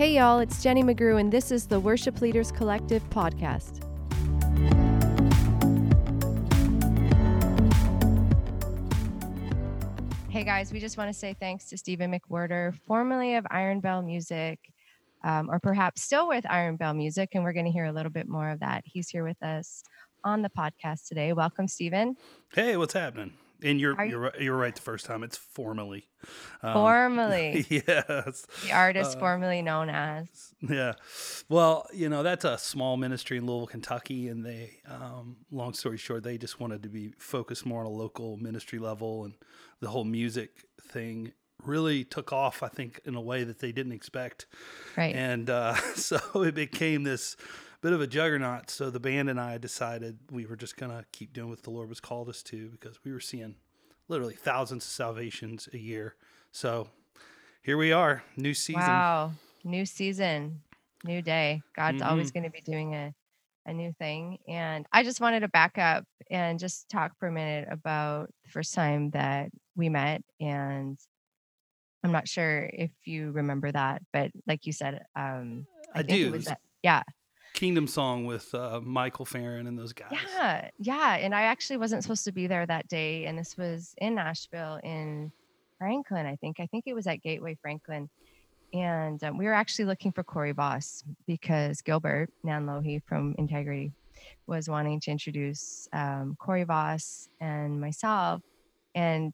Hey, y'all, it's Jenny McGrew, and this is the Worship Leaders Collective podcast. Hey, guys, we just want to say thanks to Stephen McWhirter, formerly of Iron Bell Music, um, or perhaps still with Iron Bell Music, and we're going to hear a little bit more of that. He's here with us on the podcast today. Welcome, Stephen. Hey, what's happening? And you're you- you're right, you're right the first time. It's formally. Um, formally. yes. The artist uh, formerly known as. Yeah. Well, you know, that's a small ministry in Louisville, Kentucky. And they, um, long story short, they just wanted to be focused more on a local ministry level. And the whole music thing really took off, I think, in a way that they didn't expect. Right. And uh, so it became this bit of a juggernaut. So the band and I decided we were just going to keep doing what the Lord was called us to because we were seeing literally thousands of salvations a year. So here we are, new season. Wow, new season, new day. God's mm-hmm. always going to be doing a, a new thing. And I just wanted to back up and just talk for a minute about the first time that we met. And I'm not sure if you remember that, but like you said, um, I, I do. That, yeah. Kingdom Song with uh, Michael Farren and those guys. Yeah, yeah. And I actually wasn't supposed to be there that day, and this was in Nashville in Franklin, I think. I think it was at Gateway Franklin, and um, we were actually looking for Corey Voss because Gilbert Nanlohy from Integrity was wanting to introduce um, Corey Voss and myself, and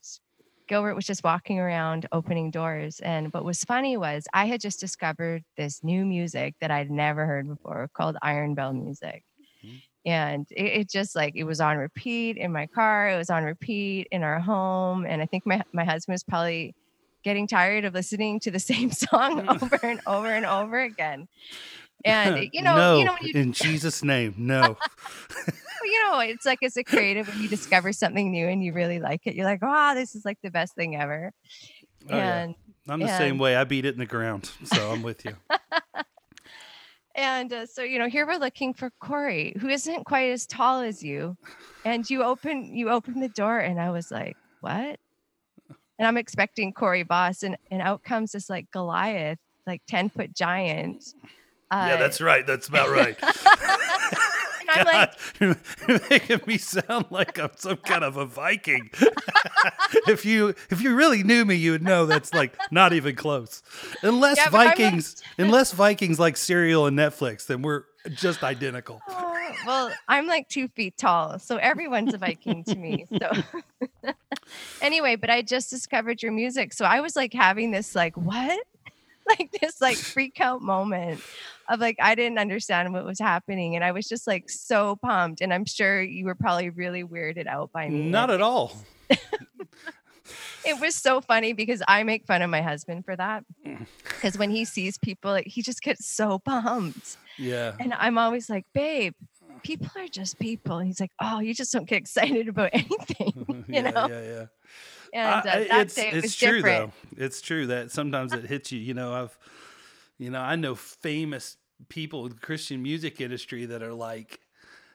Gilbert was just walking around opening doors. And what was funny was I had just discovered this new music that I'd never heard before called Iron Bell music. Mm-hmm. And it, it, just like it was on repeat in my car, it was on repeat in our home. And I think my, my husband was probably getting tired of listening to the same song over and over and over again. And you know, no, you know, you, in Jesus' name, no. you know, it's like as a creative when you discover something new and you really like it, you're like, wow, this is like the best thing ever. Oh, and yeah. I'm the and, same way. I beat it in the ground, so I'm with you. and uh, so you know, here we're looking for Corey, who isn't quite as tall as you, and you open you open the door, and I was like, what? And I'm expecting Corey Voss, and and out comes this like Goliath, like ten foot giant uh, yeah, that's right. That's about right. I'm like, you're making me sound like I'm some kind of a Viking. if you if you really knew me, you would know that's like not even close. Unless yeah, Vikings, unless Vikings like cereal and Netflix, then we're just identical. Oh, well, I'm like two feet tall, so everyone's a Viking to me. So anyway, but I just discovered your music, so I was like having this like what like this like freak out moment of like I didn't understand what was happening and I was just like so pumped and I'm sure you were probably really weirded out by me. Not at all. it was so funny because I make fun of my husband for that. Because mm. when he sees people, like, he just gets so pumped. Yeah. And I'm always like, babe, people are just people. And he's like, oh, you just don't get excited about anything. you yeah, know? Yeah, yeah. And uh, that it's, day it it's true different. though. It's true that sometimes it hits you. You know, I've, you know, I know famous people in the Christian music industry that are like,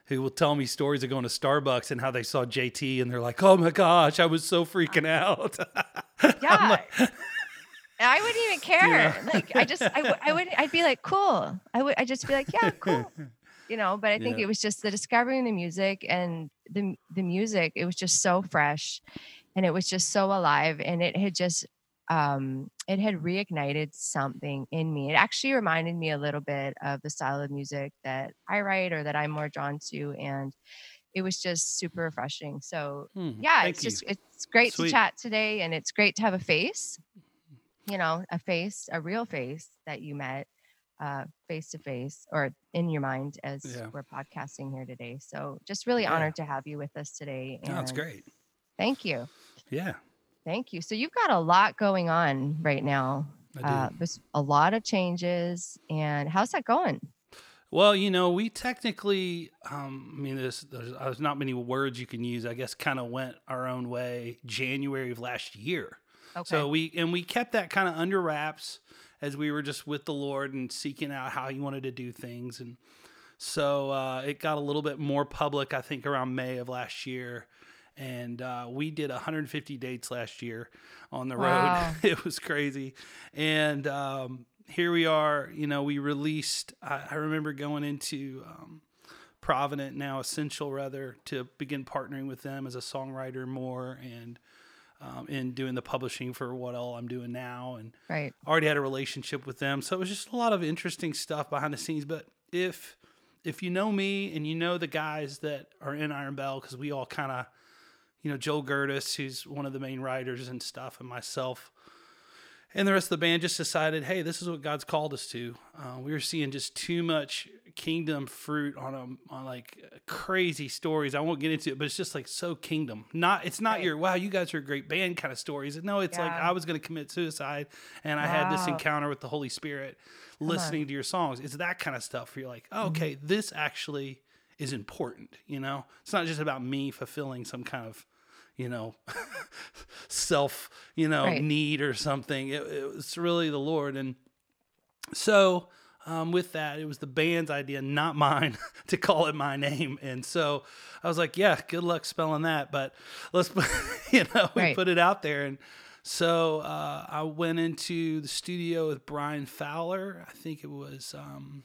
who will tell me stories of going to Starbucks and how they saw JT and they're like, oh my gosh, I was so freaking out. Yeah. Like, I wouldn't even care. Like I just, I, w- I would, I'd be like, cool. I would, I just be like, yeah, cool. You know, but I think yeah. it was just the discovering the music and the the music. It was just so fresh, and it was just so alive and it had just um it had reignited something in me it actually reminded me a little bit of the style of music that i write or that i'm more drawn to and it was just super refreshing so hmm, yeah it's just it's great Sweet. to chat today and it's great to have a face you know a face a real face that you met uh face to face or in your mind as yeah. we're podcasting here today so just really yeah. honored to have you with us today and that's great Thank you. Yeah. Thank you. So you've got a lot going on right now. Uh, there's a lot of changes, and how's that going? Well, you know, we technically, um, I mean, there's, there's, there's not many words you can use. I guess kind of went our own way January of last year. Okay. So we and we kept that kind of under wraps as we were just with the Lord and seeking out how He wanted to do things, and so uh, it got a little bit more public. I think around May of last year, and uh, we did 150 dates last year on the road. Wow. it was crazy, and um, here we are. You know, we released. I, I remember going into um, Provident now, Essential rather, to begin partnering with them as a songwriter more and. Um, in doing the publishing for what all I'm doing now, and right. already had a relationship with them, so it was just a lot of interesting stuff behind the scenes. But if if you know me and you know the guys that are in Iron Bell, because we all kind of, you know, Joe Gertis, who's one of the main writers and stuff, and myself, and the rest of the band just decided, hey, this is what God's called us to. Uh, we were seeing just too much kingdom fruit on a, on like crazy stories. I won't get into it, but it's just like so kingdom. Not it's not right. your wow, you guys are a great band kind of stories. No, it's yeah. like I was going to commit suicide and wow. I had this encounter with the Holy Spirit, listening to your songs. It's that kind of stuff. Where you're like, oh, okay, mm-hmm. this actually is important. You know, it's not just about me fulfilling some kind of you know, self, you know, right. need or something. It, it, was really the Lord. And so, um, with that, it was the band's idea, not mine, to call it my name. And so I was like, yeah, good luck spelling that. But let's, you know, we right. put it out there. And so uh, I went into the studio with Bryan Fowler. I think it was um,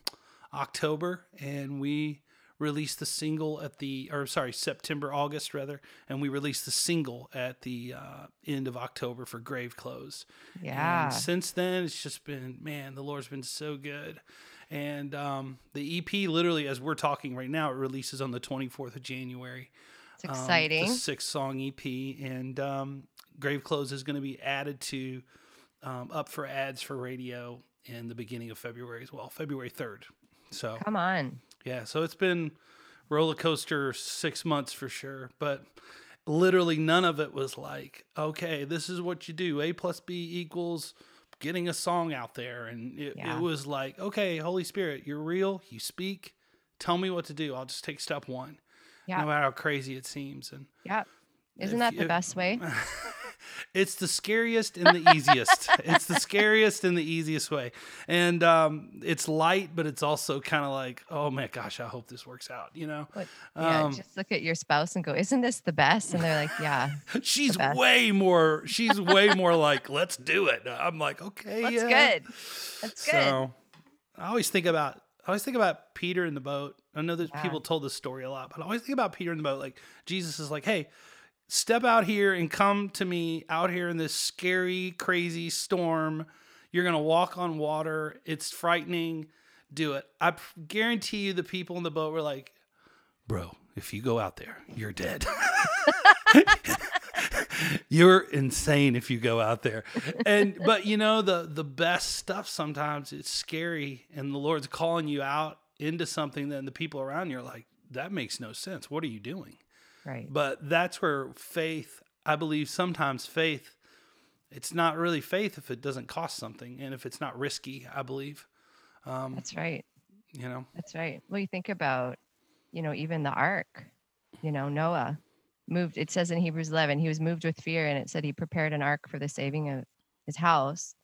October. And we released the single at the, or sorry, September, August rather, and we released the single at the uh, end of October for Grave Clothes. Yeah. And since then, it's just been, man, the Lord's been so good. And um, the EP, literally, as we're talking right now, it releases on the 24th of January. It's exciting. Um, six song EP. And um, Grave Clothes is going to be added to um, up for ads for radio in the beginning of February as well, February 3rd. So come on. Yeah, so it's been roller coaster six months for sure, but literally none of it was like, okay, this is what you do. A plus B equals getting a song out there. And it, yeah. it was like, okay, Holy Spirit, you're real. You speak. Tell me what to do. I'll just take step one. Yeah. No matter how crazy it seems. And yeah. Isn't that the best way? it's the scariest and the easiest. it's the scariest and the easiest way. And um, it's light, but it's also kind of like, oh my gosh, I hope this works out, you know? yeah, um, just look at your spouse and go, isn't this the best? And they're like, yeah. she's way more, she's way more like, let's do it. I'm like, okay. That's yeah. good. That's good. So I always think about, I always think about Peter in the boat. I know that yeah. people told this story a lot, but I always think about Peter in the boat. Like Jesus is like, hey, step out here and come to me out here in this scary, crazy storm. You're going to walk on water. It's frightening. Do it. I guarantee you the people in the boat were like, bro, if you go out there, you're dead. you're insane if you go out there. And but you know the the best stuff sometimes it's scary and the Lord's calling you out into something then the people around you are like that makes no sense. What are you doing? Right. But that's where faith, I believe sometimes faith, it's not really faith if it doesn't cost something and if it's not risky, I believe. Um, that's right. You know, that's right. Well, you think about, you know, even the ark, you know, Noah moved, it says in Hebrews 11, he was moved with fear and it said he prepared an ark for the saving of his house.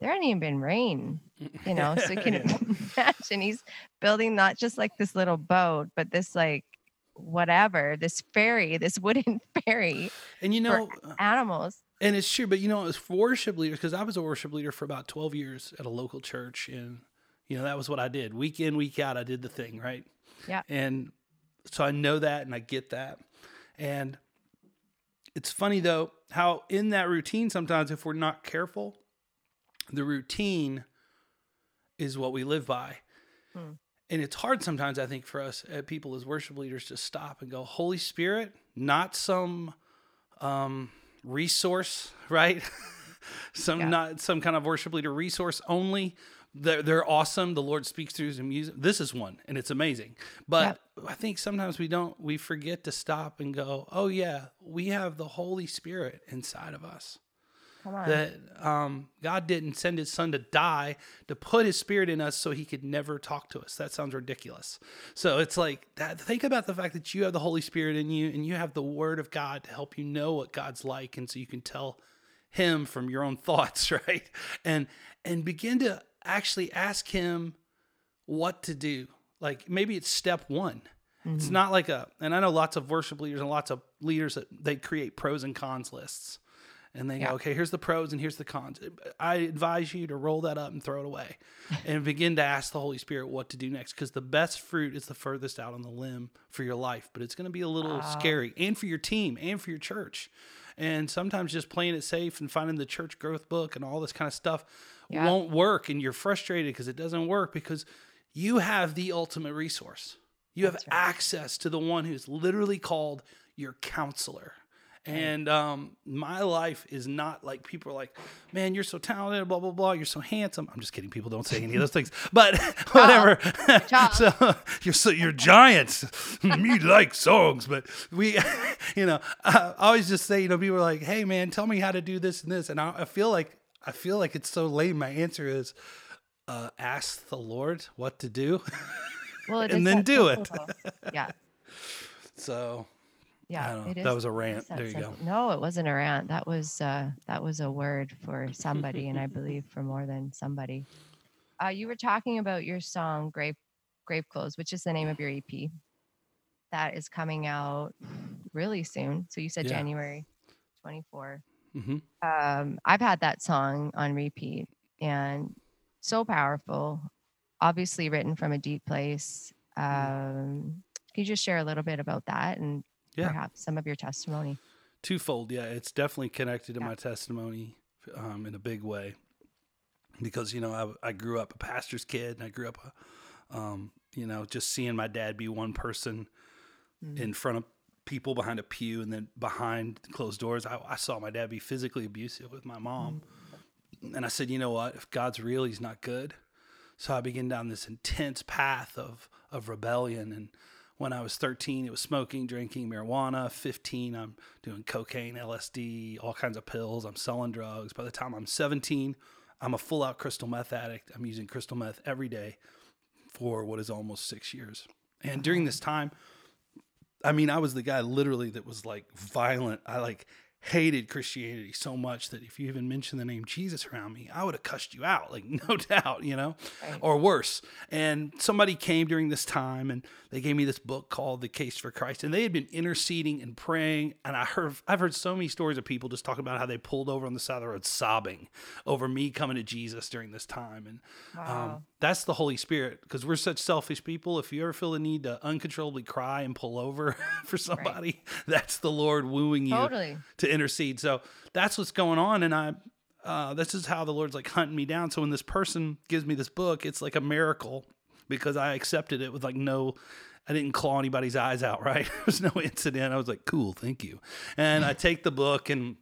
There hadn't even been rain, you know, so you can imagine he's building not just like this little boat, but this like whatever this ferry this wooden ferry and you know uh, animals. and it's true but you know as worship leaders because i was a worship leader for about 12 years at a local church and you know that was what i did week in week out i did the thing right? Yeah. And so i know that and i get that and it's funny though how in that routine sometimes if we're not careful the routine is what we live by. Hmm and it's hard sometimes i think for us uh, people as worship leaders to stop and go holy spirit not some um, resource right? Some yeah. not some kind of worship leader resource only. They're, they're awesome. The lord speaks through his music. This is one and it's amazing. But yeah. i think sometimes we don't we forget to stop and go oh yeah we have the holy spirit inside of us that um, God didn't send his son to die to put his spirit in us so he could never talk to us. That sounds ridiculous. So it's like that. Think about the fact that you have the Holy Spirit in you and you have the word of God to help you know what God's like. And so you can tell him from your own thoughts, right? And, and begin to actually ask him what to do. Like maybe it's step one. Mm-hmm. It's not like a, and I know lots of worship leaders and lots of leaders that they create pros and cons lists and they yeah. go, okay, here's the pros and here's the cons. I advise you to roll that up and throw it away and begin to ask the Holy Spirit what to do next because the best fruit is the furthest out on the limb for your life, but it's going to be a little uh, scary and for your team and for your church. And sometimes just playing it safe and finding the church growth book and all this kind of stuff yeah. won't work. And you're frustrated because it doesn't work because you have the ultimate resource. You have right. access to the one who's literally called your counselor. And um, my life is not like people are like, man, you're so talented, blah blah blah. You're so handsome. I'm just kidding. People don't say any of those things, but whatever. so you're so you're giants. Me like songs, but we, you know, I always just say, you know, people are like, hey man, tell me how to do this and this, and I, I feel like I feel like it's so lame. My answer is, uh, ask the Lord what to do, well, and then do it. yeah. So yeah, it is. That was a rant. There you go. No, it wasn't a rant. That was uh, that was a word for somebody, and I believe for more than somebody. Uh, you were talking about your song "Grave Grave Clothes," which is the name of your EP. That is coming out really soon. So you said yeah. January 24. Mm-hmm. Um, I've had that song on repeat, and so powerful. Obviously, written from a deep place. Mm. Um, can you just share a little bit about that and yeah. perhaps some of your testimony? Twofold, yeah. It's definitely connected to yeah. my testimony um, in a big way because you know I, I grew up a pastor's kid and I grew up, a, um, you know, just seeing my dad be one person mm-hmm. in front of people behind a pew and then behind closed doors. I, I saw my dad be physically abusive with my mom, mm-hmm. and I said, you know what? If God's real, He's not good. So I began down this intense path of of rebellion and when I was 13, it was smoking, drinking marijuana. 15, I'm doing cocaine, LSD, all kinds of pills. I'm selling drugs. By the time I'm 17, I'm a full out crystal meth addict. I'm using crystal meth every day for what is almost six years. And during this time, I mean, I was the guy literally that was like violent. I like hated Christianity so much that if you even mentioned the name Jesus around me, I would have cussed you out, like no doubt, you know, right. or worse. And somebody came during this time and they gave me this book called The Case for Christ, and they had been interceding and praying. And I heard, I've heard so many stories of people just talking about how they pulled over on the side of the road sobbing over me coming to Jesus during this time. And um, wow. um, that's the Holy Spirit because we're such selfish people. If you ever feel the need to uncontrollably cry and pull over for somebody, right. that's the Lord wooing you totally. to intercede. So that's what's going on. And I, uh, this is how the Lord's like hunting me down. So when this person gives me this book, it's like a miracle because I accepted it with like no, I didn't claw anybody's eyes out, right? There was no incident. I was like, cool, thank you. And I take the book and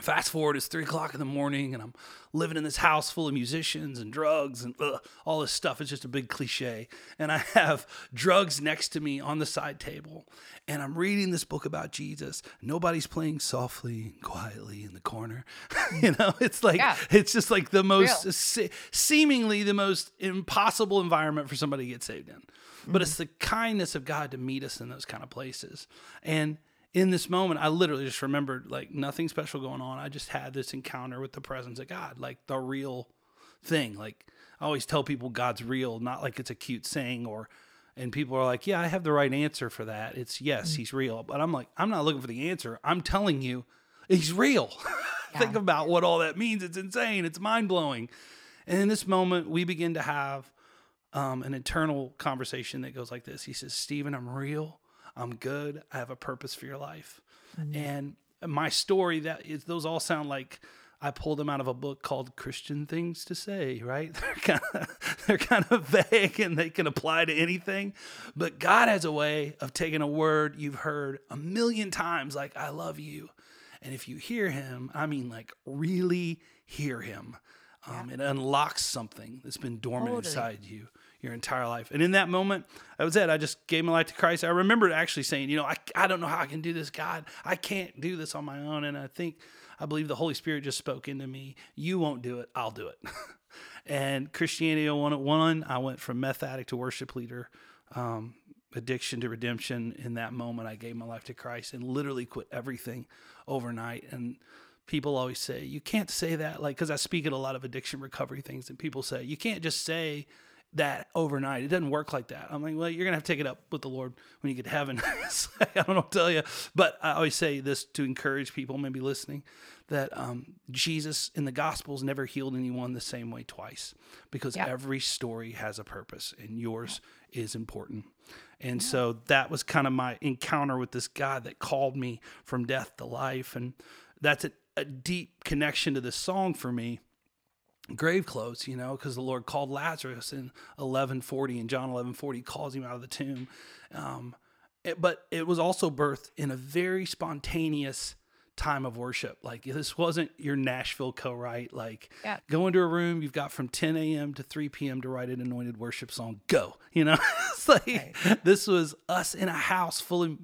fast forward, it's three o'clock in the morning and I'm living in this house full of musicians and drugs and ugh, all this stuff. It's just a big cliche. And I have drugs next to me on the side table. And I'm reading this book about Jesus. Nobody's playing softly and quietly in the corner. you know, it's like, yeah. it's just like the most, se- seemingly the most impossible environment for somebody to get saved in. Mm-hmm. But it's the kindness of God to meet us in those kind of places. And in this moment, I literally just remembered like nothing special going on. I just had this encounter with the presence of God, like the real thing. Like I always tell people God's real, not like it's a cute saying or and people are like, "Yeah, I have the right answer for that." It's yes, mm. he's real. But I'm like, I'm not looking for the answer. I'm telling you, he's real. Yeah. Think about what all that means. It's insane. It's mind-blowing. And in this moment, we begin to have um, an internal conversation that goes like this. He says, "Stephen, I'm real. I'm good. I have a purpose for your life. Mm-hmm. And my story that is those all sound like I pulled them out of a book called Christian Things to Say, right? They're kind of they're kind of vague and they can apply to anything. But God has a way of taking a word you've heard a million times like I love you. And if you hear him, I mean like really hear him. Um, yeah. It unlocks something that's been dormant totally. inside you your entire life. And in that moment, that was it. I just gave my life to Christ. I remember actually saying, you know, I, I don't know how I can do this, God. I can't do this on my own. And I think, I believe the Holy Spirit just spoke into me. You won't do it. I'll do it. and Christianity 101, I went from meth addict to worship leader, um, addiction to redemption. In that moment, I gave my life to Christ and literally quit everything overnight. And people always say, you can't say that, like, because I speak at a lot of addiction recovery things, and people say, you can't just say, that overnight. It doesn't work like that. I'm like, well, you're gonna have to take it up with the Lord when you get to heaven. I don't know tell you, but I always say this to encourage people, maybe listening, that um, Jesus in the Gospels never healed anyone the same way twice, because yeah. every story has a purpose, and yours yeah. is important. And yeah. so that was kind of my encounter with this God that called me from death to life, and that's a, a deep connection to this song for me grave clothes, you know, because the Lord called Lazarus in 1140 in John 1140 calls him out of the tomb. Um, it, but it was also birthed in a very spontaneous time of worship. Like this wasn't your Nashville co-write. Like yeah. go into a room, you've got from 10 a.m. to 3 p.m. to write an anointed worship song. Go, you know. it's like right. this was us in a house full of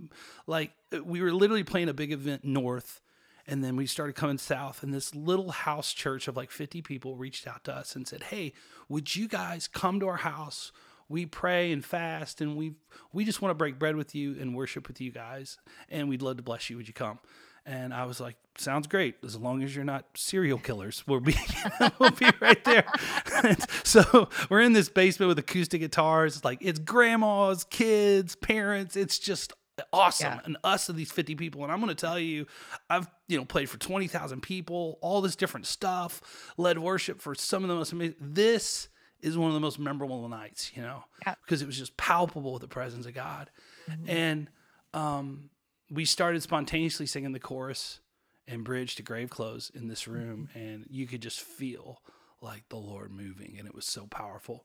like we were literally playing a big event north and then we started coming south, and this little house church of like 50 people reached out to us and said, Hey, would you guys come to our house? We pray and fast, and we we just want to break bread with you and worship with you guys, and we'd love to bless you. Would you come? And I was like, sounds great. As long as you're not serial killers, we'll be we'll be right there. so we're in this basement with acoustic guitars. It's like it's grandmas, kids, parents. It's just awesome yeah. and us of these 50 people and i'm going to tell you i've you know played for 20000 people all this different stuff led worship for some of the most amazing this is one of the most memorable nights you know yeah. because it was just palpable with the presence of god mm-hmm. and um, we started spontaneously singing the chorus and bridge to grave clothes in this room mm-hmm. and you could just feel like the lord moving and it was so powerful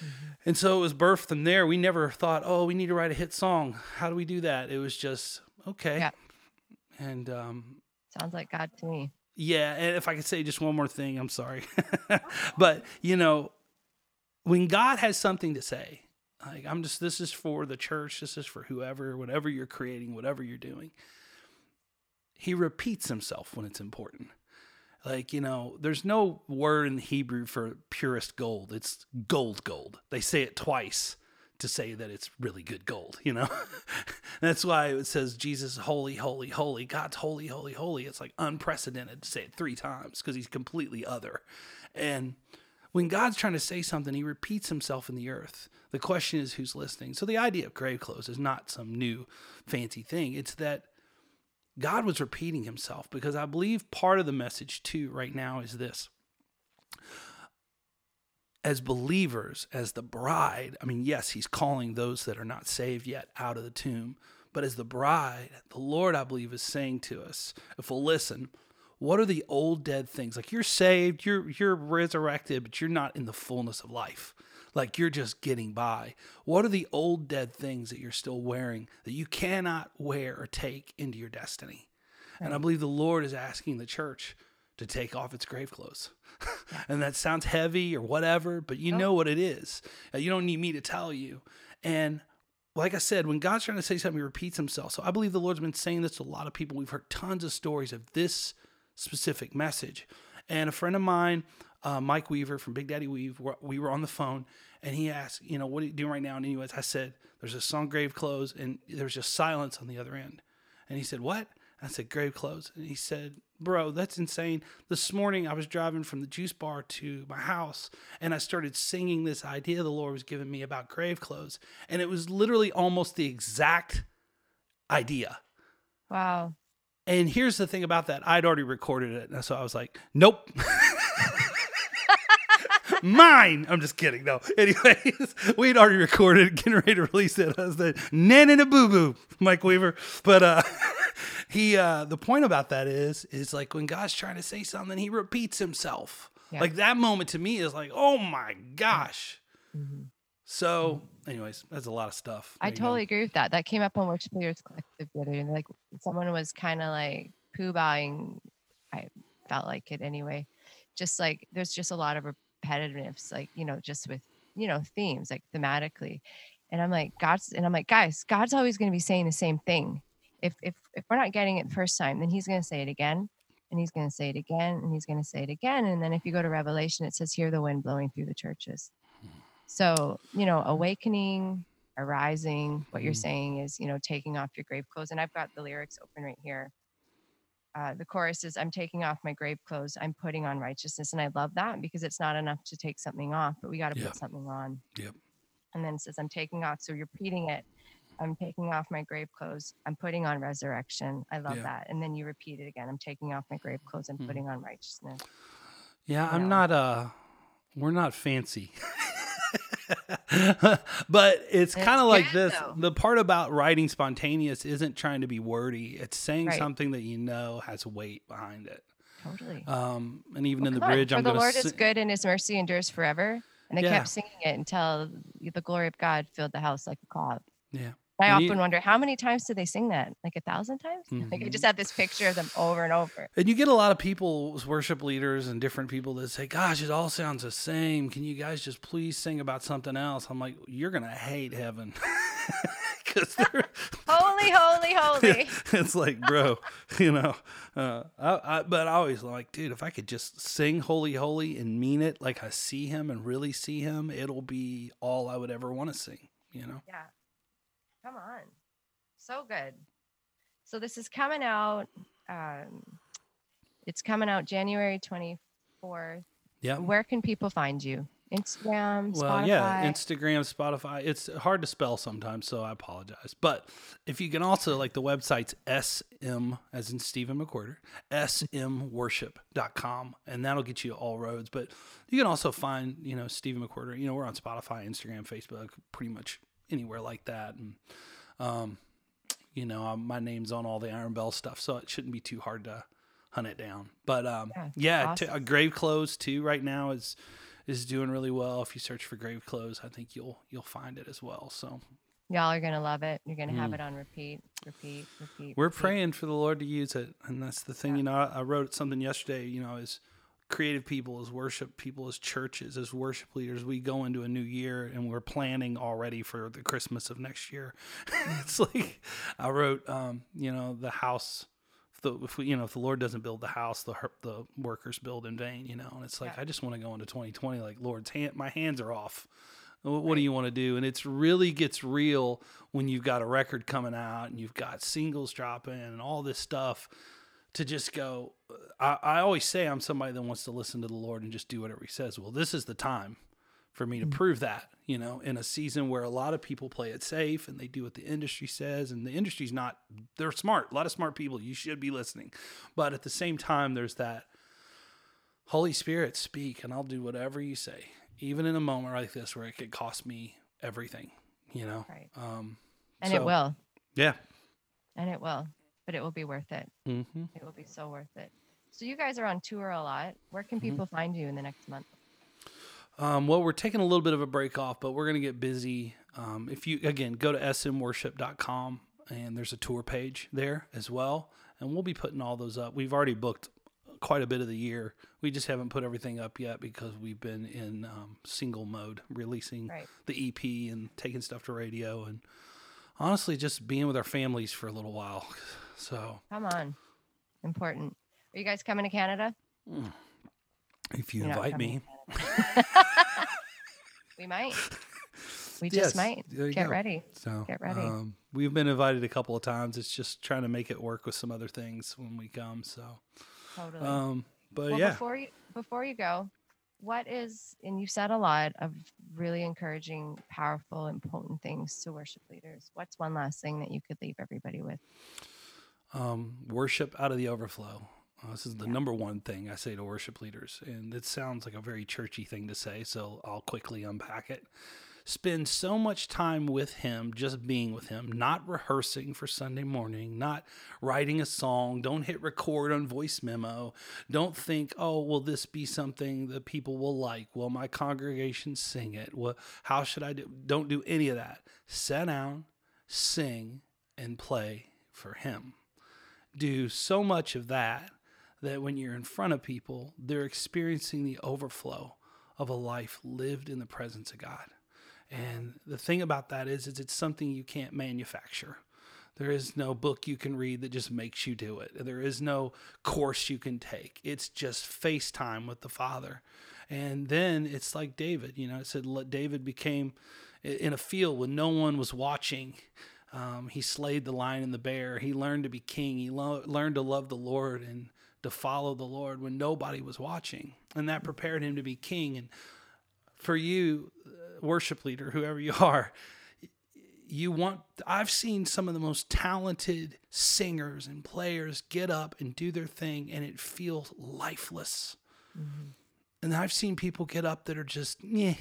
Mm-hmm. And so it was birthed from there. We never thought, oh, we need to write a hit song. How do we do that? It was just, okay. Yeah. And um, sounds like God to me. Yeah. And if I could say just one more thing, I'm sorry. but, you know, when God has something to say, like I'm just, this is for the church, this is for whoever, whatever you're creating, whatever you're doing. He repeats himself when it's important. Like, you know, there's no word in Hebrew for purest gold. It's gold gold. They say it twice to say that it's really good gold, you know? That's why it says Jesus holy, holy, holy. God's holy, holy, holy. It's like unprecedented to say it three times because he's completely other. And when God's trying to say something, he repeats himself in the earth. The question is who's listening. So the idea of grave clothes is not some new fancy thing. It's that God was repeating himself because I believe part of the message too right now is this. As believers, as the bride, I mean, yes, he's calling those that are not saved yet out of the tomb, but as the bride, the Lord, I believe, is saying to us, if we'll listen, what are the old dead things? Like you're saved, you're you're resurrected, but you're not in the fullness of life like you're just getting by? What are the old dead things that you're still wearing that you cannot wear or take into your destiny? Right. And I believe the Lord is asking the church to take off its grave clothes. And that sounds heavy or whatever, but you oh. know what it is. Uh, you don't need me to tell you. And like I said, when God's trying to say something, he repeats himself. So I believe the Lord's been saying this to a lot of people. We've heard tons of stories of this specific message. And a friend of mine uh, Mike Weaver from Big Daddy Weave. We were on the phone, and he asked, you know, what are you doing right now? And anyways, I said, there's a song Grave Clothes, and there's just silence on the other end. And he said, what? I said, Grave Clothes. And he said, bro, that's insane. This morning I was driving from the juice bar to my house, and I started singing this idea the Lord was giving me about grave clothes, and it was literally almost the exact idea. Wow. And here's the thing about that. I'd already recorded it. And so I was like, nope. mine. I'm just kidding. No. Anyways, we'd already recorded, getting ready to release it. I was the nan and a boo boo, Mike Weaver. But uh, he, uh, the point about that is, is like when God's trying to say something, he repeats himself. Yeah. Like that moment to me is like, oh my gosh. Mm-hmm. So, anyways, that's a lot of stuff. I totally agree with that. That came up on Worship Leaders Collective the other day. Like someone was kind of like poo buying. I felt like it anyway. Just like there's just a lot of repetitiveness, like, you know, just with, you know, themes like thematically. And I'm like, God's, and I'm like, guys, God's always going to be saying the same thing. If, if, if we're not getting it the first time, then he's going to say it again and he's going to say it again and he's going to say it again. And then if you go to Revelation, it says, hear the wind blowing through the churches. So, you know, awakening, arising, what you're mm. saying is, you know, taking off your grave clothes. And I've got the lyrics open right here. Uh, the chorus is i'm taking off my grave clothes i'm putting on righteousness and i love that because it's not enough to take something off but we got to yep. put something on yep and then it says i'm taking off so you're repeating it i'm taking off my grave clothes i'm putting on resurrection i love that and then you repeat it again i'm taking off my grave clothes i'm mm-hmm. putting on righteousness yeah you i'm know? not uh we're not fancy but it's kind of like this. Though. The part about writing spontaneous isn't trying to be wordy. It's saying right. something that you know has weight behind it. Totally. Um, and even well, in the bridge, on. I'm. For the Lord is good, and His mercy endures forever. And they yeah. kept singing it until the glory of God filled the house like a cloud. Yeah. I and often you, wonder how many times do they sing that? Like a thousand times? Mm-hmm. Like I just have this picture of them over and over. And you get a lot of people, worship leaders and different people that say, Gosh, it all sounds the same. Can you guys just please sing about something else? I'm like, You're gonna hate heaven. Because they're holy, holy, holy. it's like, bro, you know. Uh, I, I, but I always like, dude, if I could just sing holy, holy and mean it like I see him and really see him, it'll be all I would ever want to sing, you know? Yeah. Come on. So good. So this is coming out. Um, it's coming out January 24th. Yeah. Where can people find you? Instagram, well, Spotify. yeah, Instagram, Spotify. It's hard to spell sometimes, so I apologize. But if you can also like the website's sm as in Stephen McWhirter, smworship.com, and that'll get you all roads. But you can also find, you know, Stephen McWhirter. You know, we're on Spotify, Instagram, Facebook, pretty much anywhere like that. And, um, you know, um, my name's on all the Iron Bell stuff, so it shouldn't be too hard to hunt it down. But um, yeah, yeah awesome. t- uh, grave clothes too. Right now is is doing really well. If you search for grave clothes, I think you'll you'll find it as well. So y'all are gonna love it. You're gonna mm. have it on repeat, repeat, repeat. We're repeat. praying for the Lord to use it, and that's the thing. Yeah. You know, I, I wrote something yesterday. You know, is creative people, as worship people, as churches, as worship leaders, we go into a new year and we're planning already for the Christmas of next year. it's like I wrote, um, you know, the house. If, the, if we, you know, if the Lord doesn't build the house, the the workers build in vain. You know, and it's like yeah. I just want to go into 2020 like Lord's hand. My hands are off. What, right. do you want to do? And it's really gets real when you've got a record coming out and you've got singles dropping and all this stuff to just go. I, I always say I'm somebody that wants to listen to the Lord and just do whatever He says. Well, this is the time for me to mm-hmm. prove that, you know, in a season where a lot of people play it safe and they do what the industry says. And the industry's not, they're smart, a lot of smart people. You should be listening. But at the same time, there's that Holy Spirit, speak, and I'll do whatever you say, even in a moment like this where it could cost me everything, you know? Right. Um, and so, it will. Yeah. And it will but it will be worth it. Mm-hmm. It will be so worth it. So you guys are on tour a lot. Where can mm-hmm. people mm-hmm. find you in the next month? Um, well, we're taking a little bit of a break off, but we're going to get busy. Um, if you again go to smworship.com and there's a tour page there as well, and we'll be putting all those up. We've already booked quite a bit of the year. We just haven't put everything up yet because we've been in um, single mode, releasing right. the EP and taking stuff to radio, and honestly, just being with our families for a little while. So come on, important. Are you guys coming to Canada? Mm. If you You're invite me, we might. We just yes, might get go. ready. So get ready. Um, we've been invited a couple of times. It's just trying to make it work with some other things when we come. So totally. Um, but well, yeah. Before you before you go, what is and you said a lot of really encouraging, powerful, important things to worship leaders. What's one last thing that you could leave everybody with? um, worship out of the overflow. Uh, this is the yeah. number one thing I say to worship leaders. And it sounds like a very churchy thing to say, so I'll quickly unpack it. Spend so much time with Him, just being with Him, not rehearsing for Sunday morning, not writing a song. Don't hit record on voice memo. Don't think, oh, will this be something that people will like? Will my congregation sing it? Well, how should I do? Don't do any of that. Sit down, sing, and play for Him do so much of that that when you're in front of people, they're experiencing the overflow of a life lived in the presence of God. And the thing about that is, is it's something you can't manufacture. There is no book you can read that just makes you do it. There is no course you can take. It's just FaceTime with the Father. And then it's like David, you know, it said David became in a field when no one was watching Um, he slayed the lion and the bear. He learned to be king. He lo- learned to love the Lord and to follow the Lord when nobody was watching. And that prepared him to be king. And for you, uh, worship leader, whoever you are, you want I've seen some of the most talented singers and players get up and do their thing and it feels lifeless. Mm-hmm. And I've seen people get up that are just yeah,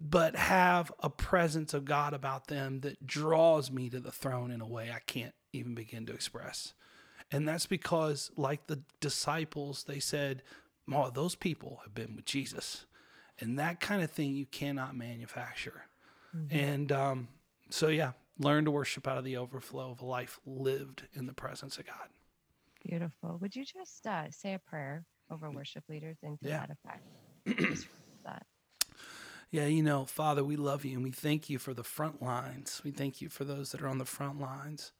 but have a presence of God about them that draws me to the throne in a way I can't even begin to express. And that's because, like the disciples, they said, Oh, those people have been with Jesus. And that kind of thing you cannot manufacture. Mm-hmm. And um, so, yeah, learn to worship out of the overflow of a life lived in the presence of God. Beautiful. Would you just uh, say a prayer over worship leaders into yeah. that effect? that. Yeah, you know, Father, we love you and we thank you for the front lines. We thank you for those that are on the front lines.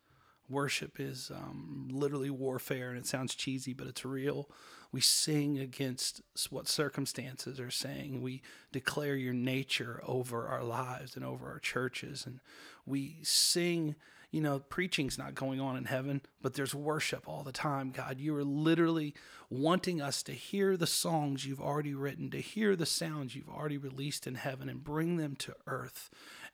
Worship is um, literally warfare, and it sounds cheesy, but it's real. We sing against what circumstances are saying. We declare your nature over our lives and over our churches, and we sing you know, preaching's not going on in heaven, but there's worship all the time, God. You are literally wanting us to hear the songs you've already written, to hear the sounds you've already released in heaven and bring them to earth.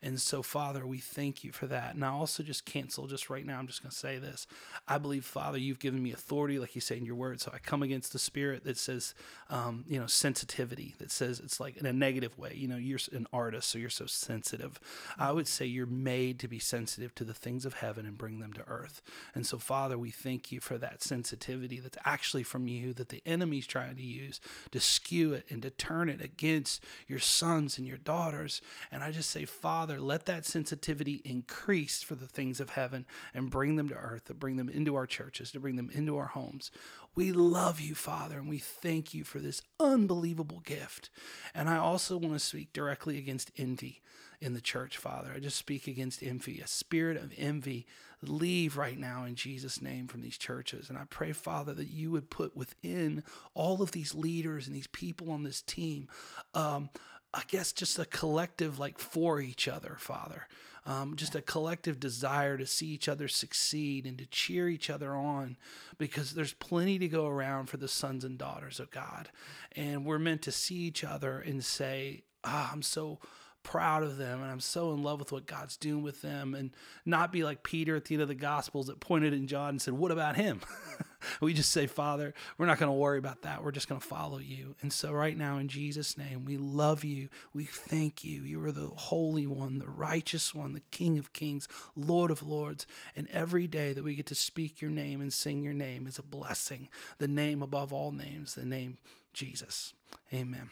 And so, Father, we thank you for that. And I also just cancel, just right now, I'm just going to say this. I believe, Father, you've given me authority, like you say in your word. So I come against the spirit that says, um, you know, sensitivity, that says it's like in a negative way. You know, you're an artist, so you're so sensitive. I would say you're made to be sensitive to the things of heaven and bring them to earth. And so, Father, we thank you for that sensitivity that's actually from you, that the enemy's trying to use to skew it and to turn it against your sons and your daughters. And I just say, Father, Father, let that sensitivity increase for the things of heaven and bring them to earth, to bring them into our churches, to bring them into our homes. We love you, Father, and we thank you for this unbelievable gift. And I also want to speak directly against envy in the church, Father. I just speak against envy, a spirit of envy. Leave right now in Jesus' name from these churches. And I pray, Father, that you would put within all of these leaders and these people on this team um, I guess just a collective like for each other, Father. Um, just a collective desire to see each other succeed and to cheer each other on because there's plenty to go around for the sons and daughters of God. And we're meant to see each other and say, ah, I'm so proud of them and I'm so in love with what God's doing with them and not be like Peter at the end of the Gospels that pointed in John and said, What about him? we just say, Father, we're not going to worry about that. We're just going to follow you. And so, right now, in Jesus' name, we love you. We thank you. You are the Holy One, the righteous one, the King of Kings, Lord of Lords. And every day that we get to speak your name and sing your name is a blessing. The name above all names, the name Jesus. Amen.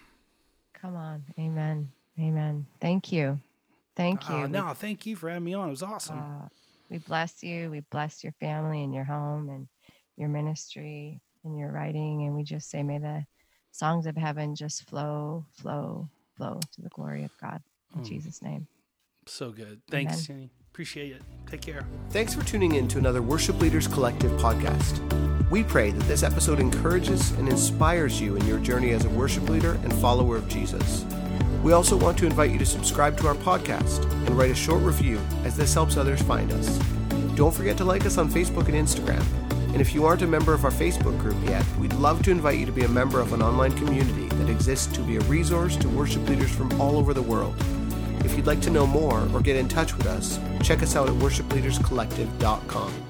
Come on. Amen. Amen. Thank you. Thank you. Uh, no, thank you for having me on. It was awesome. Uh, we bless you. We bless your family and your home and your ministry and your writing. And we just say, may the songs of heaven just flow, flow, flow to the glory of God. In mm. Jesus' name. So good. Thanks, Jenny. Appreciate it. Take care. Thanks for tuning in to another Worship Leaders Collective podcast. We pray that this episode encourages and inspires you in your journey as a worship leader and follower of Jesus. We also want to invite you to subscribe to our podcast and write a short review as this helps others find us. Don't forget to like us on Facebook and Instagram. And if you aren't a member of our Facebook group yet, we'd love to invite you to be a member of an online community that exists to be a resource to worship leaders from all over the world. If you'd like to know more or get in touch with us, check us out at worshipleaderscollective.com.